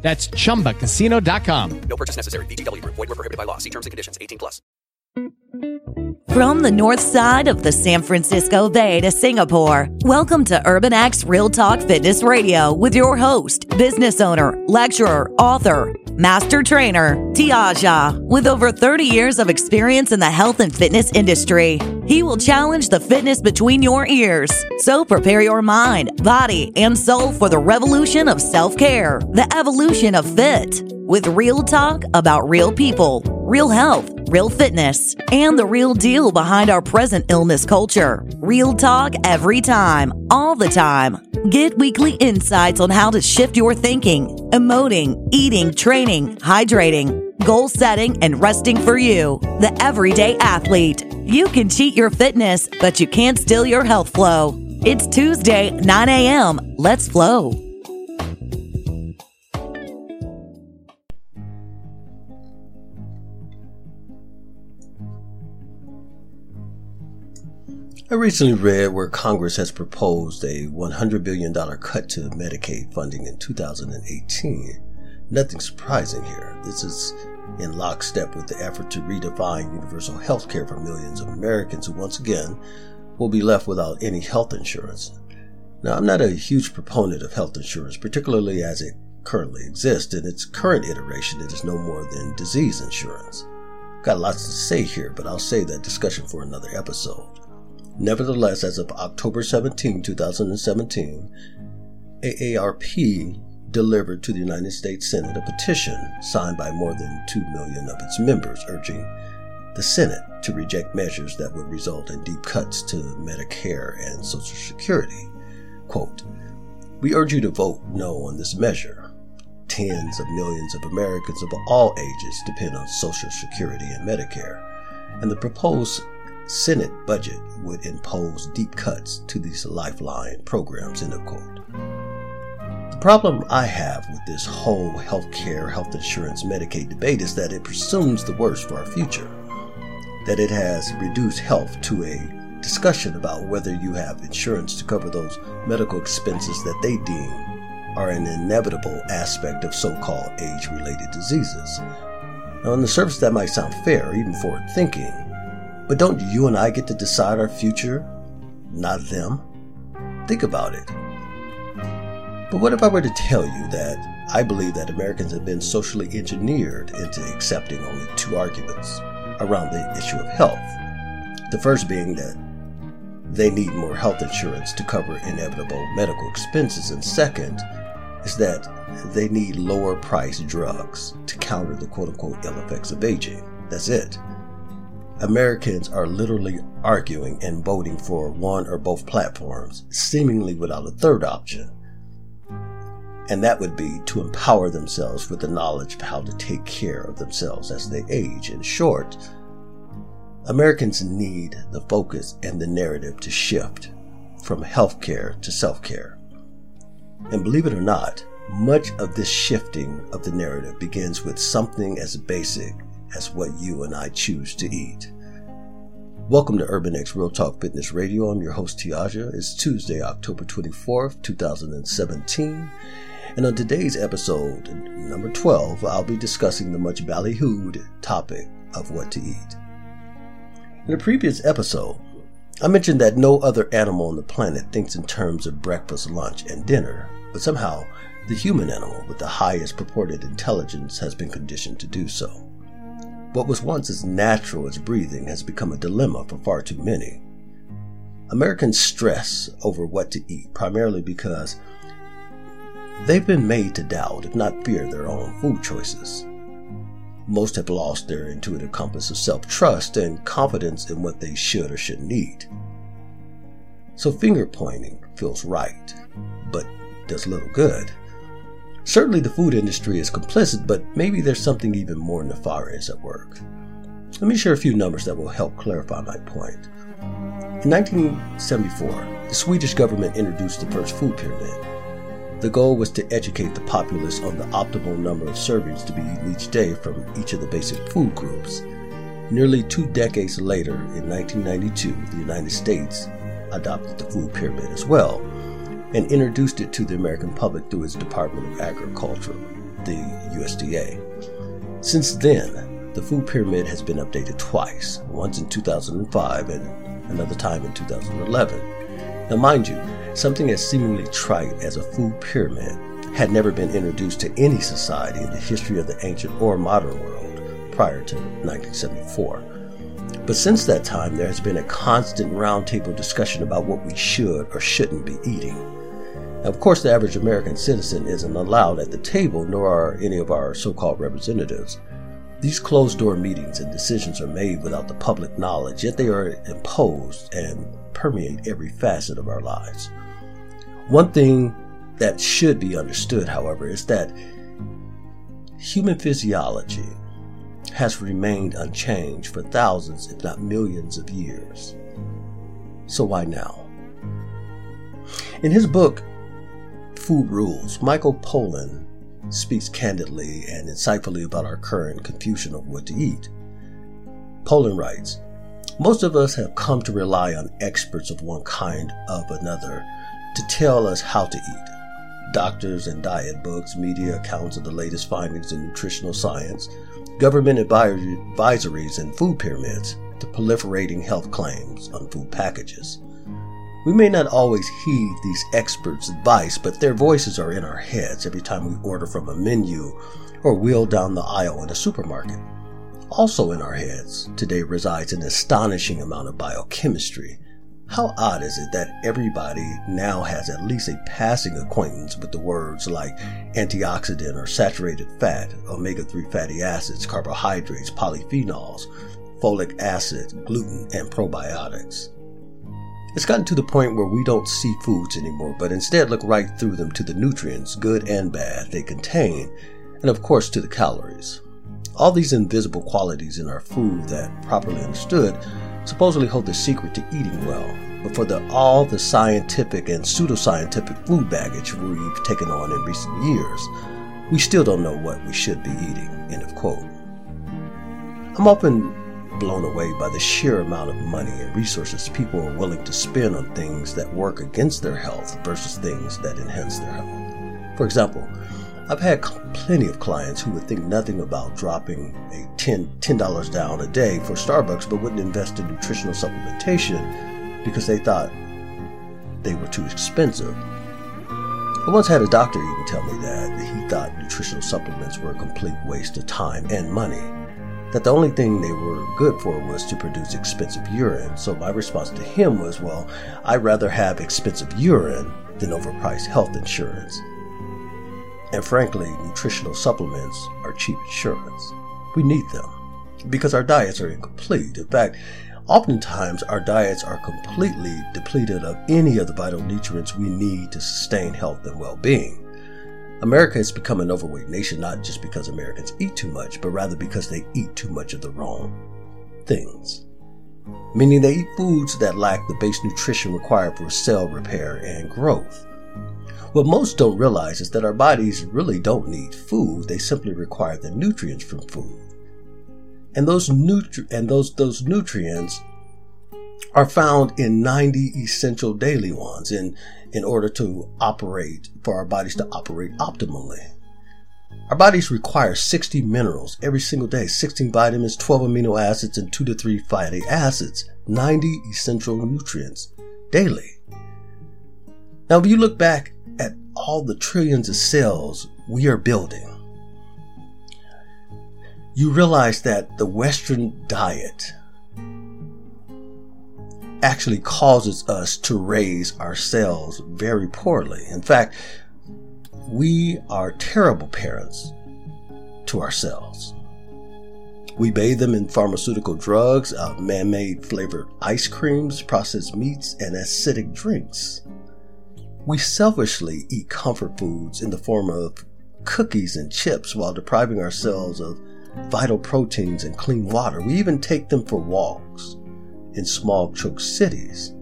That's chumbacasino.com. No purchase necessary. VGW Group. Void were prohibited by law. See terms and conditions. 18 plus. From the north side of the San Francisco Bay to Singapore, welcome to Urban X Real Talk Fitness Radio with your host, business owner, lecturer, author, master trainer, Tiaja. With over 30 years of experience in the health and fitness industry, he will challenge the fitness between your ears. So prepare your mind, body, and soul for the revolution of self care, the evolution of fit, with real talk about real people, real health, real fitness, and the real deal behind our present illness culture. Real talk every time, all the time. Get weekly insights on how to shift your thinking, emoting, eating, training, hydrating, goal setting, and resting for you, the everyday athlete. You can cheat your fitness, but you can't steal your health flow. It's Tuesday, 9 a.m. Let's flow. I recently read where Congress has proposed a $100 billion cut to Medicaid funding in 2018. Nothing surprising here. This is in lockstep with the effort to redefine universal health care for millions of Americans who, once again, will be left without any health insurance. Now, I'm not a huge proponent of health insurance, particularly as it currently exists. In its current iteration, it is no more than disease insurance. Got lots to say here, but I'll save that discussion for another episode. Nevertheless, as of October 17, 2017, AARP delivered to the United States Senate a petition signed by more than 2 million of its members urging the Senate to reject measures that would result in deep cuts to Medicare and Social Security. Quote, We urge you to vote no on this measure. Tens of millions of Americans of all ages depend on Social Security and Medicare, and the proposed Senate budget would impose deep cuts to these lifeline programs, end of quote. The problem I have with this whole healthcare, health insurance, Medicaid debate is that it presumes the worst for our future. That it has reduced health to a discussion about whether you have insurance to cover those medical expenses that they deem are an inevitable aspect of so called age related diseases. Now, on the surface, that might sound fair, even forward thinking, but don't you and I get to decide our future, not them? Think about it. But what if I were to tell you that I believe that Americans have been socially engineered into accepting only two arguments around the issue of health? The first being that they need more health insurance to cover inevitable medical expenses, and second is that they need lower priced drugs to counter the quote unquote ill effects of aging. That's it. Americans are literally arguing and voting for one or both platforms, seemingly without a third option. And that would be to empower themselves with the knowledge of how to take care of themselves as they age. In short, Americans need the focus and the narrative to shift from healthcare to self care. And believe it or not, much of this shifting of the narrative begins with something as basic as what you and I choose to eat. Welcome to Urban X Real Talk Fitness Radio. I'm your host, Tiaja. It's Tuesday, October 24th, 2017. And on today's episode, number 12, I'll be discussing the much ballyhooed topic of what to eat. In a previous episode, I mentioned that no other animal on the planet thinks in terms of breakfast, lunch, and dinner, but somehow the human animal with the highest purported intelligence has been conditioned to do so. What was once as natural as breathing has become a dilemma for far too many. Americans stress over what to eat primarily because they've been made to doubt, if not fear, their own food choices. Most have lost their intuitive compass of self trust and confidence in what they should or shouldn't eat. So finger pointing feels right, but does little good. Certainly, the food industry is complicit, but maybe there's something even more nefarious at work. Let me share a few numbers that will help clarify my point. In 1974, the Swedish government introduced the first food pyramid. The goal was to educate the populace on the optimal number of servings to be eaten each day from each of the basic food groups. Nearly two decades later, in 1992, the United States adopted the food pyramid as well and introduced it to the American public through its Department of Agriculture, the USDA. Since then, the food pyramid has been updated twice, once in 2005 and another time in 2011. Now, mind you, something as seemingly trite as a food pyramid had never been introduced to any society in the history of the ancient or modern world prior to 1974. But since that time, there has been a constant roundtable discussion about what we should or shouldn't be eating. Of course, the average American citizen isn't allowed at the table, nor are any of our so called representatives. These closed door meetings and decisions are made without the public knowledge, yet they are imposed and permeate every facet of our lives. One thing that should be understood, however, is that human physiology has remained unchanged for thousands, if not millions, of years. So why now? In his book, Food Rules, Michael Pollan speaks candidly and insightfully about our current confusion of what to eat. Pollan writes, most of us have come to rely on experts of one kind of another to tell us how to eat. Doctors and diet books, media accounts of the latest findings in nutritional science, government advisories and food pyramids to proliferating health claims on food packages. We may not always heed these experts' advice, but their voices are in our heads every time we order from a menu or wheel down the aisle in a supermarket. Also in our heads today resides an astonishing amount of biochemistry how odd is it that everybody now has at least a passing acquaintance with the words like antioxidant or saturated fat, omega 3 fatty acids, carbohydrates, polyphenols, folic acid, gluten, and probiotics? It's gotten to the point where we don't see foods anymore, but instead look right through them to the nutrients, good and bad, they contain, and of course to the calories. All these invisible qualities in our food that, properly understood, supposedly hold the secret to eating well, but for the, all the scientific and pseudoscientific food baggage we've taken on in recent years, we still don't know what we should be eating. End of quote. I'm often blown away by the sheer amount of money and resources people are willing to spend on things that work against their health versus things that enhance their health. For example, I've had plenty of clients who would think nothing about dropping a $10, $10 down a day for Starbucks but wouldn't invest in nutritional supplementation because they thought they were too expensive. I once had a doctor even tell me that he thought nutritional supplements were a complete waste of time and money. That the only thing they were good for was to produce expensive urine. So my response to him was, well, I'd rather have expensive urine than overpriced health insurance. And frankly, nutritional supplements are cheap insurance. We need them because our diets are incomplete. In fact, oftentimes our diets are completely depleted of any of the vital nutrients we need to sustain health and well being. America has become an overweight nation not just because Americans eat too much, but rather because they eat too much of the wrong things. Meaning they eat foods that lack the base nutrition required for cell repair and growth. What most don't realize is that our bodies really don't need food, they simply require the nutrients from food. And those nutri- and those those nutrients are found in 90 essential daily ones in in order to operate for our bodies to operate optimally. Our bodies require 60 minerals every single day, 16 vitamins, 12 amino acids, and 2 to 3 fatty acids, 90 essential nutrients daily. Now, if you look back at all the trillions of cells we are building, you realize that the Western diet actually causes us to raise ourselves very poorly. In fact, we are terrible parents to ourselves. We bathe them in pharmaceutical drugs, uh, man made flavored ice creams, processed meats, and acidic drinks. We selfishly eat comfort foods in the form of cookies and chips while depriving ourselves of vital proteins and clean water. We even take them for walks in small choke cities.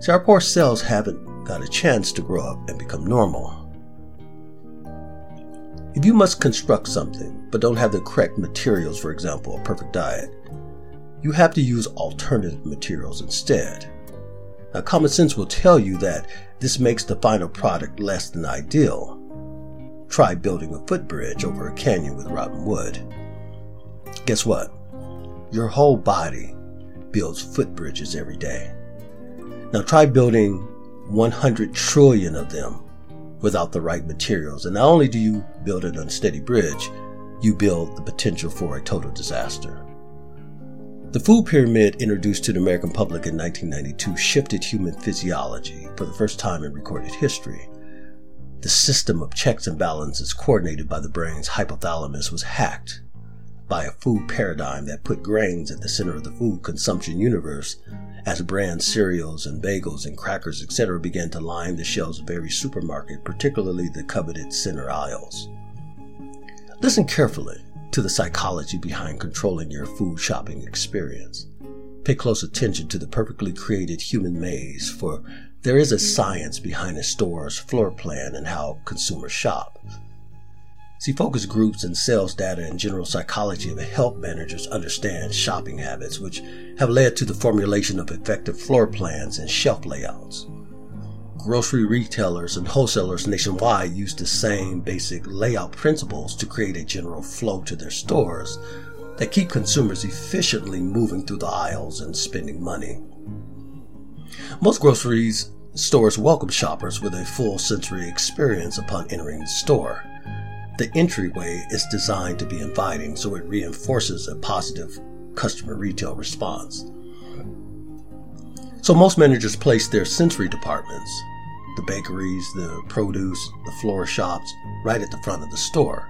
See, our poor cells haven't got a chance to grow up and become normal. If you must construct something but don't have the correct materials, for example, a perfect diet, you have to use alternative materials instead. Now, common sense will tell you that this makes the final product less than ideal. Try building a footbridge over a canyon with rotten wood. Guess what? Your whole body builds footbridges every day. Now try building 100 trillion of them without the right materials. And not only do you build an unsteady bridge, you build the potential for a total disaster. The food pyramid introduced to the American public in 1992 shifted human physiology for the first time in recorded history. The system of checks and balances coordinated by the brain's hypothalamus was hacked by a food paradigm that put grains at the center of the food consumption universe as brand cereals and bagels and crackers, etc., began to line the shelves of every supermarket, particularly the coveted center aisles. Listen carefully to the psychology behind controlling your food shopping experience. Pay close attention to the perfectly created human maze, for there is a science behind a store's floor plan and how consumers shop. See, focus groups and sales data and general psychology have helped managers understand shopping habits, which have led to the formulation of effective floor plans and shelf layouts. Grocery retailers and wholesalers nationwide use the same basic layout principles to create a general flow to their stores that keep consumers efficiently moving through the aisles and spending money. Most groceries stores welcome shoppers with a full sensory experience upon entering the store. The entryway is designed to be inviting, so it reinforces a positive customer retail response. So most managers place their sensory departments, the bakeries, the produce, the floor shops, right at the front of the store.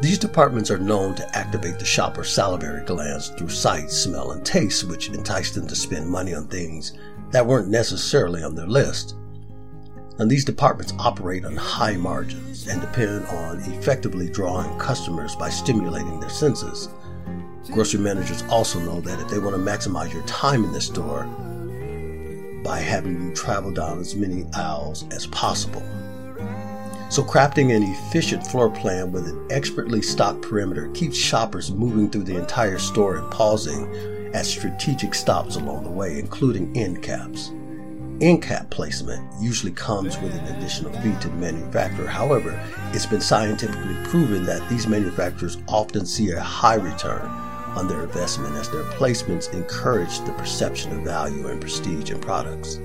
These departments are known to activate the shopper's salivary glands through sight, smell, and taste, which entice them to spend money on things that weren't necessarily on their list. And these departments operate on high margins and depend on effectively drawing customers by stimulating their senses. Grocery managers also know that if they want to maximize your time in the store, by having you travel down as many aisles as possible. So, crafting an efficient floor plan with an expertly stocked perimeter keeps shoppers moving through the entire store and pausing at strategic stops along the way, including end caps end cap placement usually comes with an additional fee to the manufacturer. However, it's been scientifically proven that these manufacturers often see a high return on their investment as their placements encourage the perception of value and prestige in products.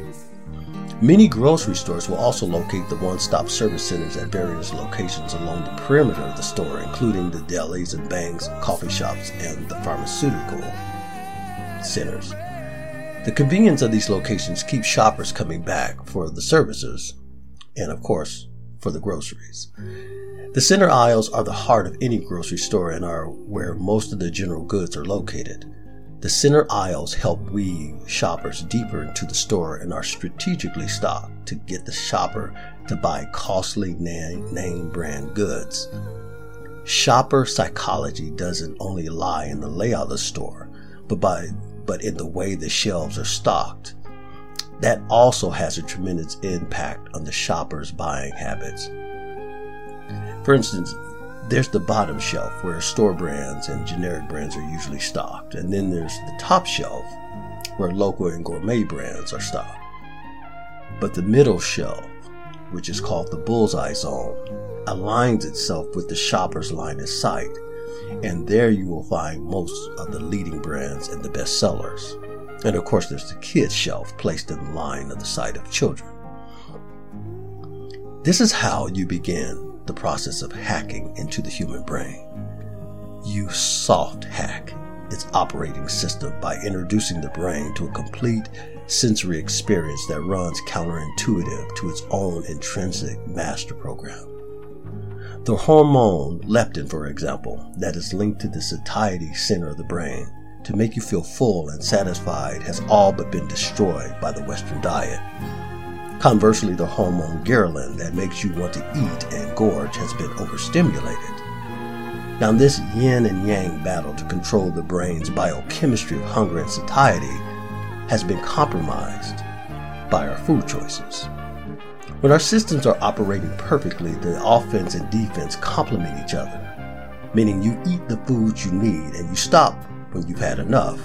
Many grocery stores will also locate the one stop service centers at various locations along the perimeter of the store, including the delis and banks, coffee shops, and the pharmaceutical centers. The convenience of these locations keeps shoppers coming back for the services and, of course, for the groceries. The center aisles are the heart of any grocery store and are where most of the general goods are located. The center aisles help weave shoppers deeper into the store and are strategically stocked to get the shopper to buy costly name, brand goods. Shopper psychology doesn't only lie in the layout of the store, but by but in the way the shelves are stocked. That also has a tremendous impact on the shopper's buying habits. For instance, there's the bottom shelf where store brands and generic brands are usually stocked, and then there's the top shelf where local and gourmet brands are stocked. But the middle shelf, which is called the bullseye zone, aligns itself with the shopper's line of sight and there you will find most of the leading brands and the best sellers. And of course, there's the kids shelf placed in line of the sight of children. This is how you begin the process of hacking into the human brain. You soft hack its operating system by introducing the brain to a complete sensory experience that runs counterintuitive to its own intrinsic master program. The hormone leptin, for example, that is linked to the satiety center of the brain to make you feel full and satisfied has all but been destroyed by the Western diet. Conversely, the hormone ghrelin that makes you want to eat and gorge has been overstimulated. Now, this yin and yang battle to control the brain's biochemistry of hunger and satiety has been compromised by our food choices. When our systems are operating perfectly, the offense and defense complement each other, meaning you eat the foods you need and you stop when you've had enough.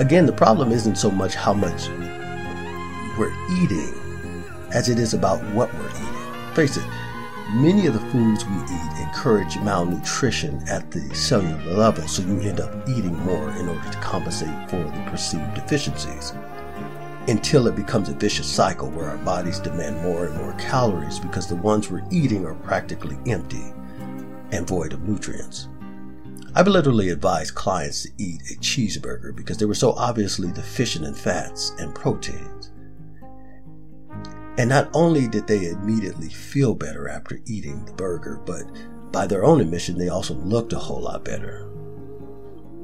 Again, the problem isn't so much how much we're eating as it is about what we're eating. Face it, many of the foods we eat encourage malnutrition at the cellular level, so you end up eating more in order to compensate for the perceived deficiencies. Until it becomes a vicious cycle where our bodies demand more and more calories because the ones we're eating are practically empty and void of nutrients. I've literally advised clients to eat a cheeseburger because they were so obviously deficient in fats and proteins. And not only did they immediately feel better after eating the burger, but by their own admission, they also looked a whole lot better.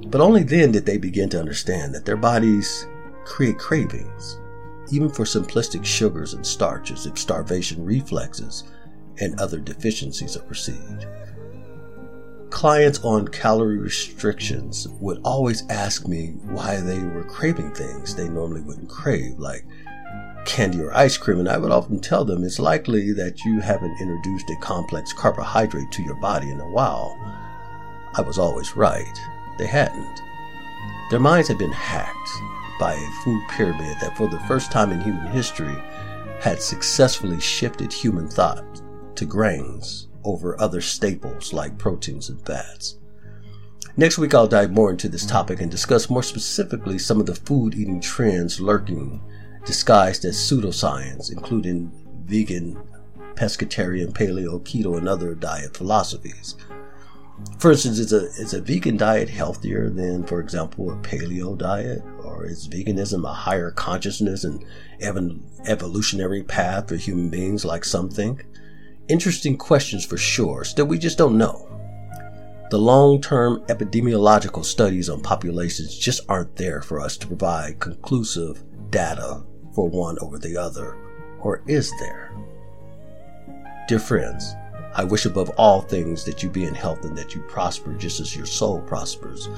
But only then did they begin to understand that their bodies create cravings, even for simplistic sugars and starches, if starvation reflexes and other deficiencies are perceived. Clients on calorie restrictions would always ask me why they were craving things they normally wouldn't crave, like candy or ice cream, and I would often tell them it's likely that you haven't introduced a complex carbohydrate to your body in a while. I was always right. They hadn't. Their minds had been hacked by a food pyramid that, for the first time in human history, had successfully shifted human thought to grains over other staples like proteins and fats. Next week, I'll dive more into this topic and discuss more specifically some of the food eating trends lurking disguised as pseudoscience, including vegan, pescatarian, paleo, keto, and other diet philosophies. For instance, is a, is a vegan diet healthier than, for example, a paleo diet? Or is veganism a higher consciousness and evolutionary path for human beings like some think? Interesting questions for sure, still, we just don't know. The long term epidemiological studies on populations just aren't there for us to provide conclusive data for one over the other, or is there? Dear friends, I wish above all things that you be in health and that you prosper just as your soul prospers.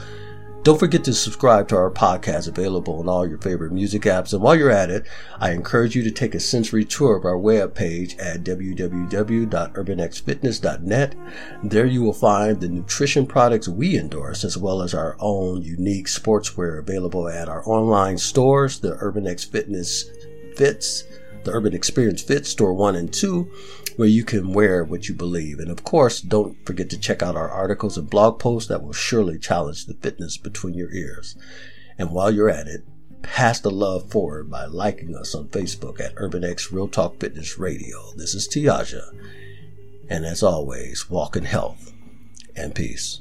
Don't forget to subscribe to our podcast available on all your favorite music apps. And while you're at it, I encourage you to take a sensory tour of our web page at www.urbanxfitness.net. There you will find the nutrition products we endorse as well as our own unique sportswear available at our online stores, the Urban X Fitness Fits, the Urban Experience Fit Store 1 and 2 where you can wear what you believe. And of course, don't forget to check out our articles and blog posts that will surely challenge the fitness between your ears. And while you're at it, pass the love forward by liking us on Facebook at UrbanX Real Talk Fitness Radio. This is Tiaja. And as always, walk in health and peace.